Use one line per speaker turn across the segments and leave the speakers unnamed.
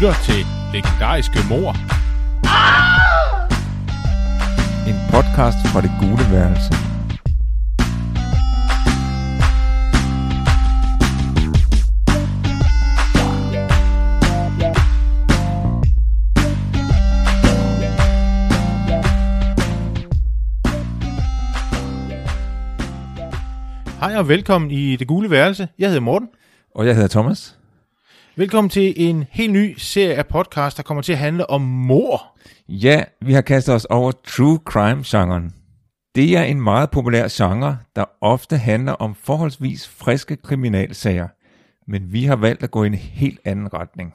lytter til Legendariske Mor.
En podcast fra det gule værelse.
Hej og velkommen i Det Gule Værelse. Jeg hedder Morten.
Og jeg hedder Thomas.
Velkommen til en helt ny serie af podcast, der kommer til at handle om mor.
Ja, vi har kastet os over true crime-genren. Det er en meget populær genre, der ofte handler om forholdsvis friske kriminalsager. Men vi har valgt at gå i en helt anden retning.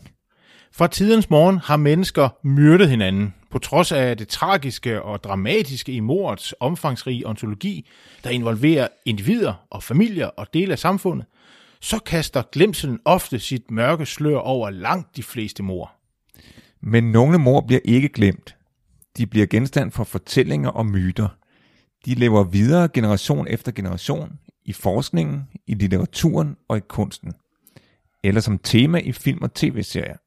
Fra tidens morgen har mennesker myrdet hinanden. På trods af det tragiske og dramatiske i mordets omfangsrige ontologi, der involverer individer og familier og dele af samfundet, så kaster glemselen ofte sit mørke slør over langt de fleste mor.
Men nogle mor bliver ikke glemt. De bliver genstand for fortællinger og myter. De lever videre generation efter generation i forskningen, i litteraturen og i kunsten. Eller som tema i film og tv-serier.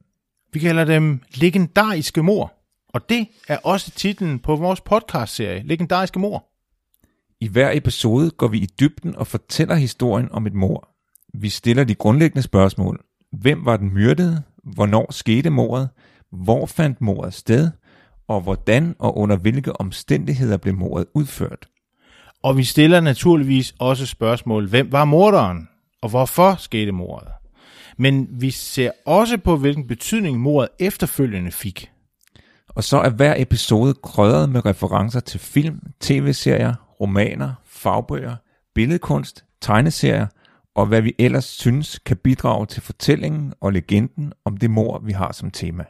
Vi kalder dem legendariske mor. Og det er også titlen på vores podcastserie, Legendariske Mor.
I hver episode går vi i dybden og fortæller historien om et mor. Vi stiller de grundlæggende spørgsmål. Hvem var den myrdede? Hvornår skete mordet? Hvor fandt mordet sted? Og hvordan og under hvilke omstændigheder blev mordet udført?
Og vi stiller naturligvis også spørgsmål, hvem var morderen? Og hvorfor skete mordet? Men vi ser også på, hvilken betydning mordet efterfølgende fik.
Og så er hver episode krødret med referencer til film, tv-serier, romaner, fagbøger, billedkunst, tegneserier og hvad vi ellers synes kan bidrage til fortællingen og legenden om det mor, vi har som tema.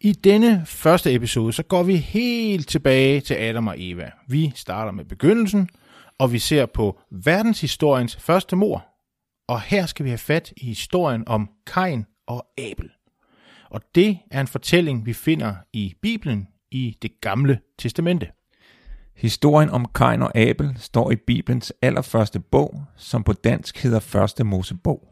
I denne første episode, så går vi helt tilbage til Adam og Eva. Vi starter med begyndelsen, og vi ser på verdenshistoriens første mor. Og her skal vi have fat i historien om Kain og Abel. Og det er en fortælling, vi finder i Bibelen i det gamle testamente.
Historien om Kain og Abel står i Bibelens allerførste bog, som på dansk hedder Første Mosebog.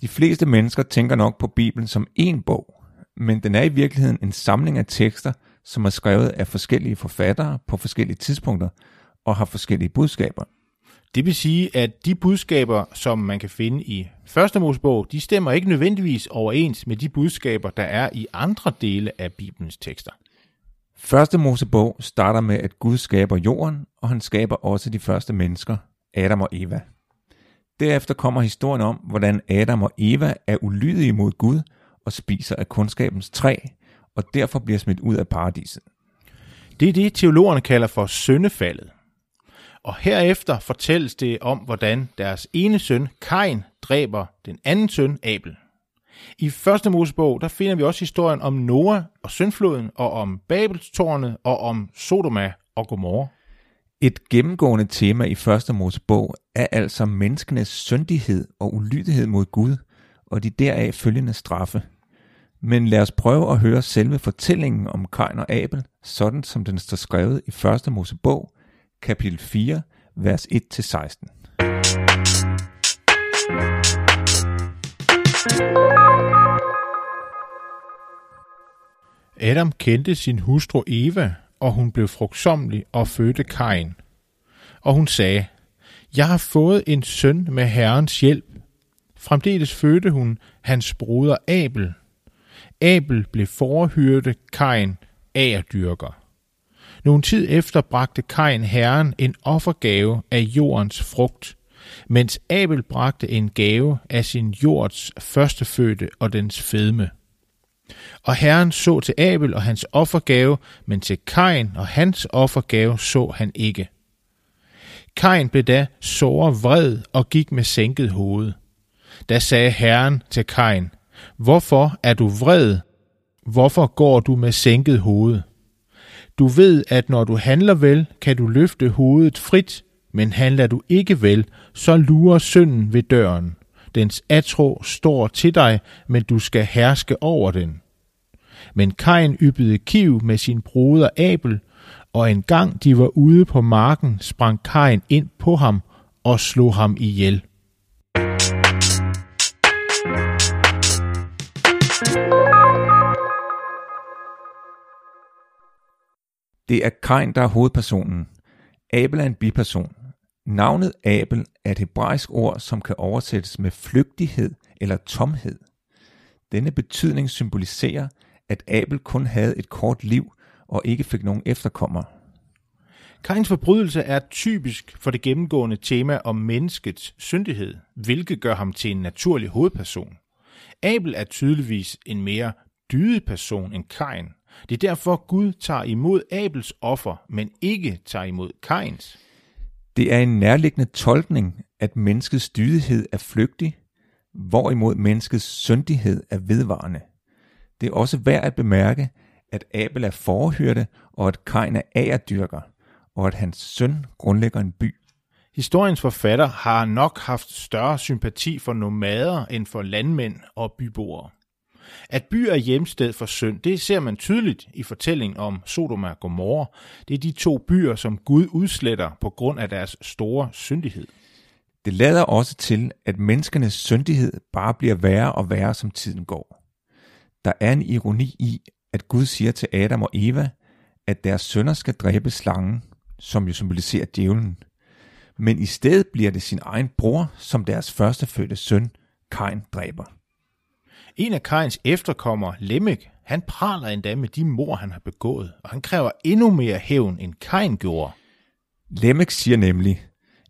De fleste mennesker tænker nok på Bibelen som én bog, men den er i virkeligheden en samling af tekster, som er skrevet af forskellige forfattere på forskellige tidspunkter og har forskellige budskaber.
Det vil sige, at de budskaber, som man kan finde i Første Mosebog, de stemmer ikke nødvendigvis overens med de budskaber, der er i andre dele af Bibelens tekster.
Første Mosebog starter med, at Gud skaber jorden, og han skaber også de første mennesker, Adam og Eva. Derefter kommer historien om, hvordan Adam og Eva er ulydige mod Gud og spiser af kundskabens træ, og derfor bliver smidt ud af paradiset.
Det er det, teologerne kalder for syndefaldet. Og herefter fortælles det om, hvordan deres ene søn, Kain, dræber den anden søn, Abel. I første Mosebog, der finder vi også historien om Noah og syndfloden, og om Babelstårnet, og om Sodoma og Gomorra.
Et gennemgående tema i første Mosebog er altså menneskenes syndighed og ulydighed mod Gud, og de deraf følgende straffe. Men lad os prøve at høre selve fortællingen om Kain og Abel, sådan som den står skrevet i første Mosebog, kapitel 4, vers 1-16.
Adam kendte sin hustru Eva, og hun blev frugtsomlig og fødte Kain. Og hun sagde, Jeg har fået en søn med Herrens hjælp. Fremdeles fødte hun hans broder Abel. Abel blev forhyrte Kain agerdyrker. Nogen tid efter bragte Kain herren en offergave af jordens frugt, mens Abel bragte en gave af sin jords førstefødte og dens fedme. Og herren så til Abel og hans offergave, men til Kain og hans offergave så han ikke. Kain blev da såre vred og gik med sænket hoved. Da sagde herren til Kain, Hvorfor er du vred? Hvorfor går du med sænket hoved? Du ved, at når du handler vel, kan du løfte hovedet frit, men handler du ikke vel, så lurer synden ved døren. Dens atro står til dig, men du skal herske over den. Men Kain yppede kiv med sin broder Abel, og en gang de var ude på marken, sprang Kain ind på ham og slog ham ihjel.
Det er Kain, der er hovedpersonen. Abel er en biperson, Navnet Abel er et hebraisk ord, som kan oversættes med flygtighed eller tomhed. Denne betydning symboliserer, at Abel kun havde et kort liv og ikke fik nogen efterkommere.
Kains forbrydelse er typisk for det gennemgående tema om menneskets syndighed, hvilket gør ham til en naturlig hovedperson. Abel er tydeligvis en mere dydig person end Kain. Det er derfor, Gud tager imod Abels offer, men ikke tager imod Kains.
Det er en nærliggende tolkning, at menneskets dydighed er flygtig, hvorimod menneskets syndighed er vedvarende. Det er også værd at bemærke, at Abel er forhyrte, og at Kain er agerdyrker, og at hans søn grundlægger en by.
Historiens forfatter har nok haft større sympati for nomader end for landmænd og byboere. At by er hjemsted for synd, det ser man tydeligt i fortællingen om Sodom og Gomorra. Det er de to byer, som Gud udsletter på grund af deres store syndighed.
Det lader også til, at menneskenes syndighed bare bliver værre og værre, som tiden går. Der er en ironi i, at Gud siger til Adam og Eva, at deres sønner skal dræbe slangen, som jo symboliserer djævlen. Men i stedet bliver det sin egen bror, som deres førstefødte søn, Kain, dræber.
En af Kajns efterkommere, Lemmek, han praler endda med de mor, han har begået, og han kræver endnu mere hævn, end Kajn gjorde.
Lemmek siger nemlig,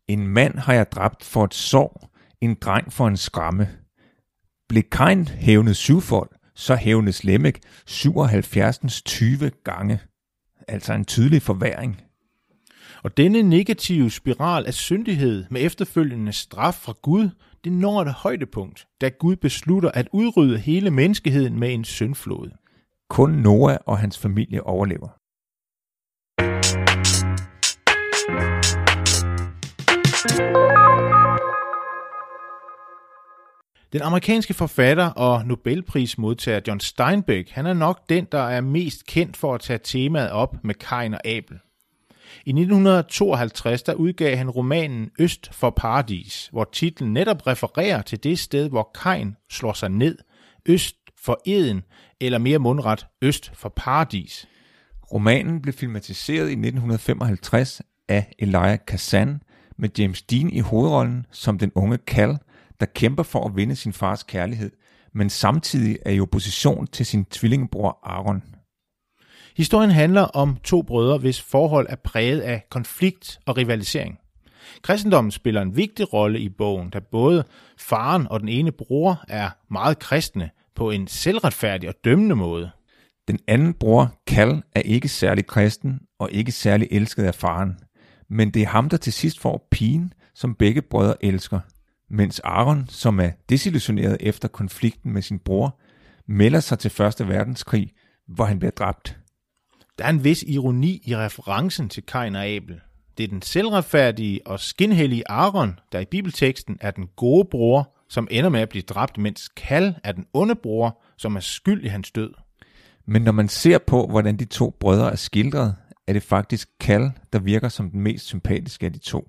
en mand har jeg dræbt for et sår, en dreng for en skramme. Blev Kajn hævnet syvfold, så hævnes Lemmek 77. 20 gange. Altså en tydelig forværing.
Og denne negative spiral af syndighed med efterfølgende straf fra Gud, det når et højdepunkt, da Gud beslutter at udrydde hele menneskeheden med en syndflod.
Kun Noah og hans familie overlever.
Den amerikanske forfatter og Nobelprismodtager John Steinbeck, han er nok den, der er mest kendt for at tage temaet op med Kain og Abel. I 1952 der udgav han romanen Øst for Paradis, hvor titlen netop refererer til det sted, hvor Kain slår sig ned, øst for Eden, eller mere mundret, øst for Paradis.
Romanen blev filmatiseret i 1955 af Elijah Kazan med James Dean i hovedrollen som den unge Cal, der kæmper for at vinde sin fars kærlighed, men samtidig er i opposition til sin tvillingebror Aaron.
Historien handler om to brødre, hvis forhold er præget af konflikt og rivalisering. Kristendommen spiller en vigtig rolle i bogen, da både faren og den ene bror er meget kristne på en selvretfærdig og dømmende måde.
Den anden bror, Kal, er ikke særlig kristen og ikke særlig elsket af faren. Men det er ham, der til sidst får pigen, som begge brødre elsker. Mens Aaron, som er desillusioneret efter konflikten med sin bror, melder sig til Første Verdenskrig, hvor han bliver dræbt.
Der er en vis ironi i referencen til Kain og Abel. Det er den selvretfærdige og skinhellige Aaron, der i bibelteksten er den gode bror, som ender med at blive dræbt, mens Kal er den onde bror, som er skyld i hans død.
Men når man ser på, hvordan de to brødre er skildret, er det faktisk Kal, der virker som den mest sympatiske af de to.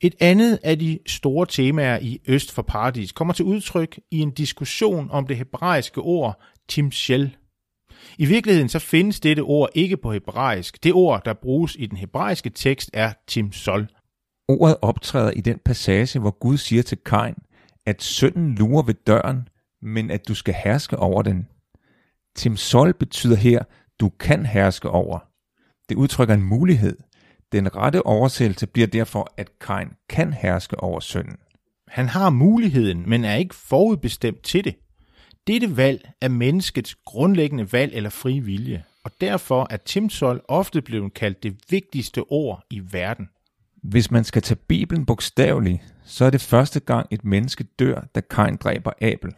Et andet af de store temaer i Øst for Paradis kommer til udtryk i en diskussion om det hebraiske ord timshel, i virkeligheden så findes dette ord ikke på hebraisk. Det ord, der bruges i den hebraiske tekst, er timsol.
Ordet optræder i den passage, hvor Gud siger til Kain, at synden lurer ved døren, men at du skal herske over den. Timsol betyder her, du kan herske over. Det udtrykker en mulighed. Den rette oversættelse bliver derfor, at Kain kan herske over synden.
Han har muligheden, men er ikke forudbestemt til det. Dette valg er menneskets grundlæggende valg eller fri vilje, og derfor er Timsol ofte blevet kaldt det vigtigste ord i verden.
Hvis man skal tage Bibelen bogstaveligt, så er det første gang et menneske dør, da Kain dræber Abel.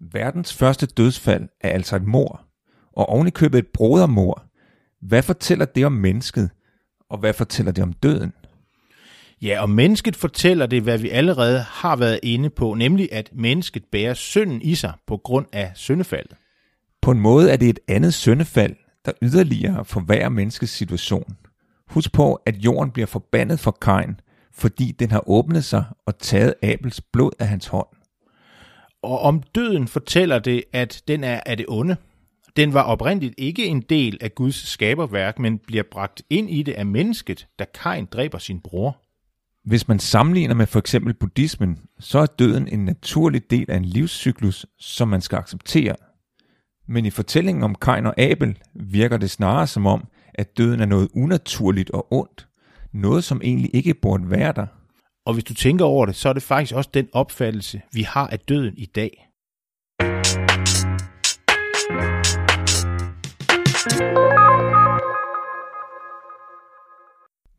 Verdens første dødsfald er altså et mor, og ovenikøbet et brodermor. Hvad fortæller det om mennesket, og hvad fortæller det om døden?
Ja, og mennesket fortæller det, hvad vi allerede har været inde på, nemlig at mennesket bærer synden i sig på grund af syndefaldet.
På en måde er det et andet syndefald, der yderligere forværrer menneskets situation. Husk på, at jorden bliver forbandet for Kain, fordi den har åbnet sig og taget Abels blod af hans hånd.
Og om døden fortæller det, at den er af det onde. Den var oprindeligt ikke en del af Guds skaberværk, men bliver bragt ind i det af mennesket, da Kain dræber sin bror.
Hvis man sammenligner med for eksempel buddhismen, så er døden en naturlig del af en livscyklus, som man skal acceptere. Men i fortællingen om Kain og Abel virker det snarere som om, at døden er noget unaturligt og ondt. Noget, som egentlig ikke burde være der.
Og hvis du tænker over det, så er det faktisk også den opfattelse, vi har af døden i dag.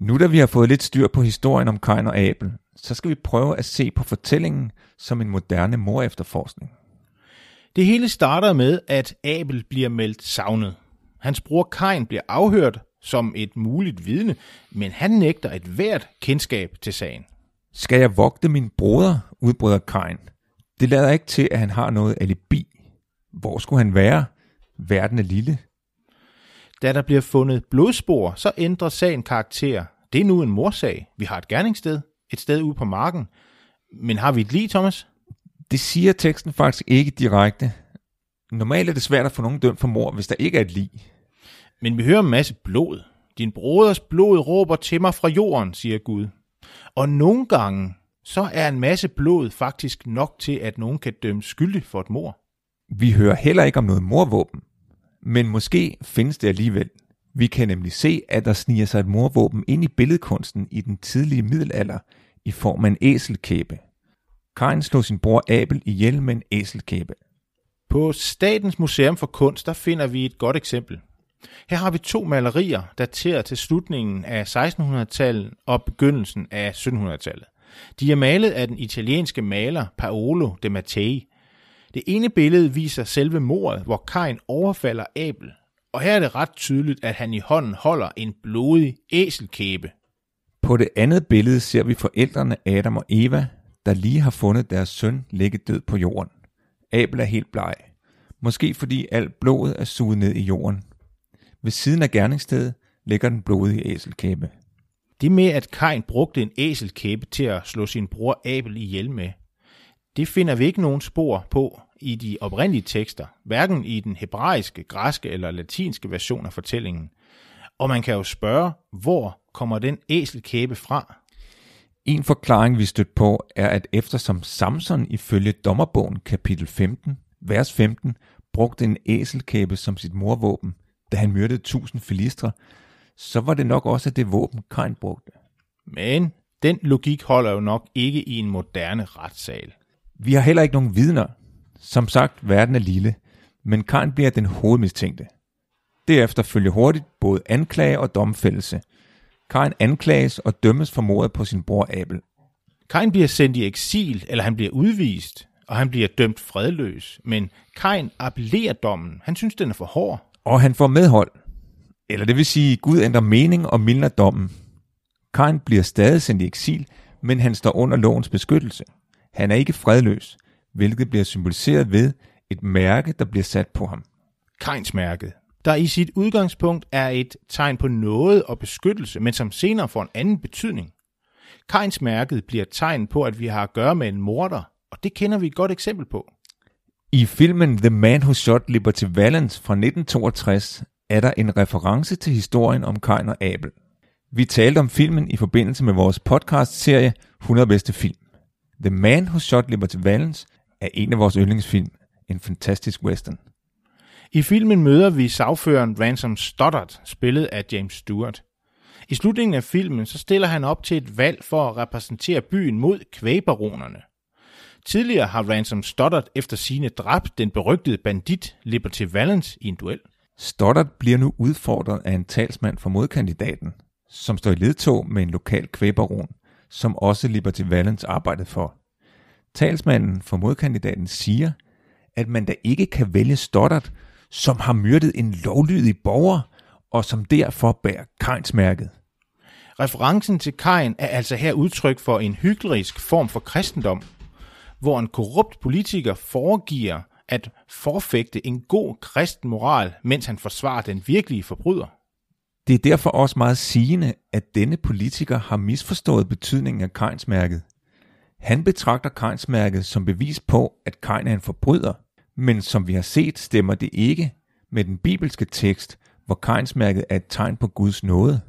Nu da vi har fået lidt styr på historien om Kain og Abel, så skal vi prøve at se på fortællingen som en moderne mor efterforskning.
Det hele starter med, at Abel bliver meldt savnet. Hans bror Kain bliver afhørt som et muligt vidne, men han nægter et hvert kendskab til sagen.
Skal jeg vogte min broder, udbryder Kain. Det lader ikke til, at han har noget alibi. Hvor skulle han være? Verden er lille.
Da der bliver fundet blodspor, så ændrer sagen karakter. Det er nu en morsag. Vi har et gerningssted, et sted ude på marken. Men har vi et lige, Thomas?
Det siger teksten faktisk ikke direkte. Normalt er det svært at få nogen dømt for mor, hvis der ikke er et lig.
Men vi hører en masse blod. Din broders blod råber til mig fra jorden, siger Gud. Og nogle gange, så er en masse blod faktisk nok til, at nogen kan dømmes skyldig for et mor.
Vi hører heller ikke om noget morvåben. Men måske findes det alligevel. Vi kan nemlig se, at der sniger sig et morvåben ind i billedkunsten i den tidlige middelalder i form af en æselkæbe. Karin slog sin bror Abel ihjel med en æselkæbe.
På Statens Museum for Kunst, der finder vi et godt eksempel. Her har vi to malerier, dateret til slutningen af 1600-tallet og begyndelsen af 1700-tallet. De er malet af den italienske maler Paolo de Mattei. Det ene billede viser selve mordet, hvor Kain overfalder Abel. Og her er det ret tydeligt, at han i hånden holder en blodig æselkæbe.
På det andet billede ser vi forældrene Adam og Eva, der lige har fundet deres søn ligge død på jorden. Abel er helt bleg. Måske fordi alt blodet er suget ned i jorden. Ved siden af gerningsstedet ligger den blodige æselkæbe.
Det med, at Kain brugte en æselkæbe til at slå sin bror Abel ihjel med, det finder vi ikke nogen spor på i de oprindelige tekster, hverken i den hebraiske, græske eller latinske version af fortællingen. Og man kan jo spørge, hvor kommer den æselkæbe fra?
En forklaring, vi stødt på, er, at eftersom Samson ifølge dommerbogen kapitel 15, vers 15, brugte en æselkæbe som sit morvåben, da han myrdede tusind filistre, så var det nok også det våben, Kain brugte.
Men den logik holder jo nok ikke i en moderne retssal.
Vi har heller ikke nogen vidner. Som sagt, verden er lille, men Kain bliver den hovedmistænkte. Derefter følger hurtigt både anklage og domfældelse. Kain anklages og dømmes for mordet på sin bror Abel.
Kain bliver sendt i eksil, eller han bliver udvist, og han bliver dømt fredløs. Men Kain appellerer dommen. Han synes, den er for hård.
Og han får medhold. Eller det vil sige, Gud ændrer mening og mildner dommen. Kain bliver stadig sendt i eksil, men han står under lovens beskyttelse. Han er ikke fredløs, hvilket bliver symboliseret ved et mærke, der bliver sat på ham.
Kains-mærket, der i sit udgangspunkt er et tegn på noget og beskyttelse, men som senere får en anden betydning. Kains-mærket bliver et tegn på, at vi har at gøre med en morder, og det kender vi et godt eksempel på.
I filmen The Man Who Shot Liberty Valance fra 1962 er der en reference til historien om Kain og Abel. Vi talte om filmen i forbindelse med vores podcast-serie 100 bedste film. The Man Who Shot Liberty Valance er en af vores yndlingsfilm, en fantastisk western.
I filmen møder vi sagføreren Ransom Stoddard, spillet af James Stewart. I slutningen af filmen så stiller han op til et valg for at repræsentere byen mod kvægbaronerne. Tidligere har Ransom Stoddard efter sine dræbt den berygtede bandit Liberty Valance i en duel.
Stoddard bliver nu udfordret af en talsmand for modkandidaten, som står i ledtog med en lokal kvægbaron, som også Liberty Valance arbejdede for. Talsmanden for modkandidaten siger, at man da ikke kan vælge Stoddard, som har myrdet en lovlydig borger, og som derfor bærer Kainsmærket.
Referencen til Kain er altså her udtryk for en hyklerisk form for kristendom, hvor en korrupt politiker foregiver at forfægte en god kristen moral, mens han forsvarer den virkelige forbryder.
Det er derfor også meget sigende, at denne politiker har misforstået betydningen af Kains-mærket. Han betragter Kains-mærket som bevis på, at Kain er en forbryder, men som vi har set, stemmer det ikke, med den bibelske tekst, hvor Kainsmærket er et tegn på Guds nåde.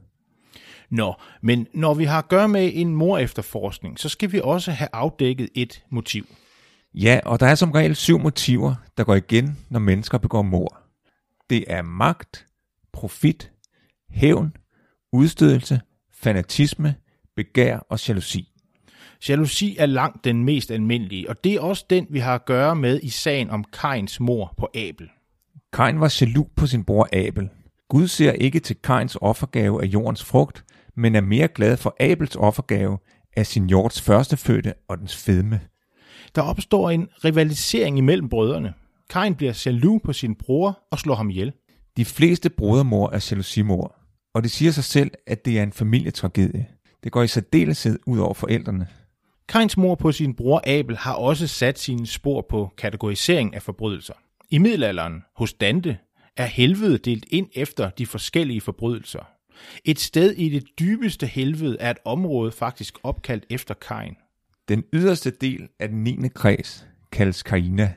Nå, men når vi har at gøre med en mor efterforskning, så skal vi også have afdækket et motiv.
Ja, og der er som regel syv motiver, der går igen, når mennesker begår mord. Det er magt, profit, hævn, udstødelse, fanatisme, begær og jalousi.
Jalousi er langt den mest almindelige, og det er også den, vi har at gøre med i sagen om Kains mor på Abel.
Kain var jaloux på sin bror Abel. Gud ser ikke til Kains offergave af jordens frugt, men er mere glad for Abels offergave af sin jords førstefødte og dens fedme.
Der opstår en rivalisering imellem brødrene. Kain bliver jaloux på sin bror og slår ham ihjel.
De fleste brodermor er jalousimor, og det siger sig selv, at det er en familietragedie. Det går i særdeleshed ud over forældrene.
Kains mor på sin bror Abel har også sat sine spor på kategorisering af forbrydelser. I middelalderen, hos Dante, er helvede delt ind efter de forskellige forbrydelser. Et sted i det dybeste helvede er et område faktisk opkaldt efter Kain.
Den yderste del af den 9. kreds kaldes Kaina.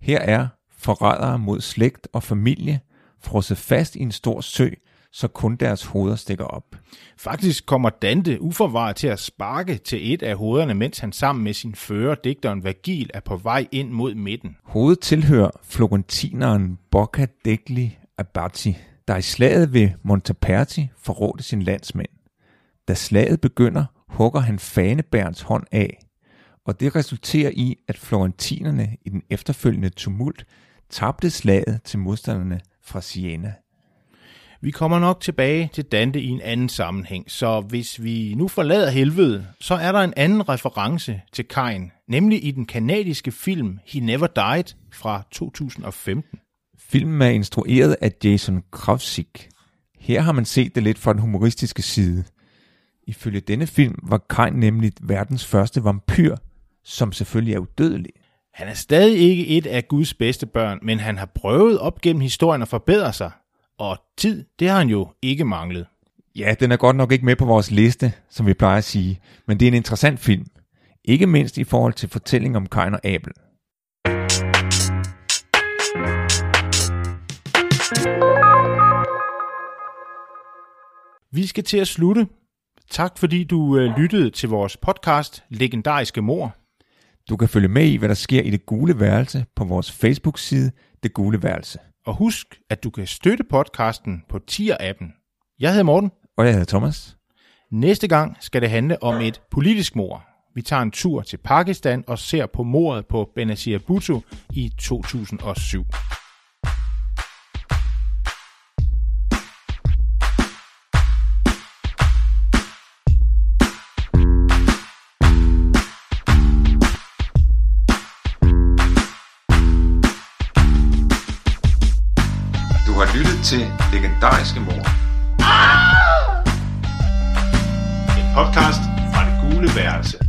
Her er forrædere mod slægt og familie frosset fast i en stor sø, så kun deres hoveder stikker op.
Faktisk kommer Dante uforvaret til at sparke til et af hovederne, mens han sammen med sin fører, digteren Vergil, er på vej ind mod midten.
Hovedet tilhører florentineren Bocca degli Abati, der i slaget ved Monteperti forrådte sin landsmænd. Da slaget begynder, hugger han fanebærens hånd af, og det resulterer i, at florentinerne i den efterfølgende tumult tabte slaget til modstanderne fra Siena.
Vi kommer nok tilbage til Dante i en anden sammenhæng, så hvis vi nu forlader helvede, så er der en anden reference til Kain, nemlig i den kanadiske film He Never Died fra 2015.
Filmen er instrueret af Jason Kravsik. Her har man set det lidt fra den humoristiske side. Ifølge denne film var Kain nemlig verdens første vampyr, som selvfølgelig er udødelig.
Han er stadig ikke et af Guds bedste børn, men han har prøvet op gennem historien at forbedre sig. Og tid, det har han jo ikke manglet.
Ja, den er godt nok ikke med på vores liste, som vi plejer at sige, men det er en interessant film. Ikke mindst i forhold til fortællingen om Kain og Abel.
Vi skal til at slutte. Tak fordi du øh, lyttede til vores podcast Legendariske Mor.
Du kan følge med i, hvad der sker i det gule værelse på vores Facebook-side Det Gule Værelse.
Og husk, at du kan støtte podcasten på Tier-appen. Jeg hedder Morten.
Og jeg hedder Thomas.
Næste gang skal det handle om et politisk mor. Vi tager en tur til Pakistan og ser på mordet på Benazir Bhutto i 2007.
til Legendariske Mor.
En podcast fra det gule værelse.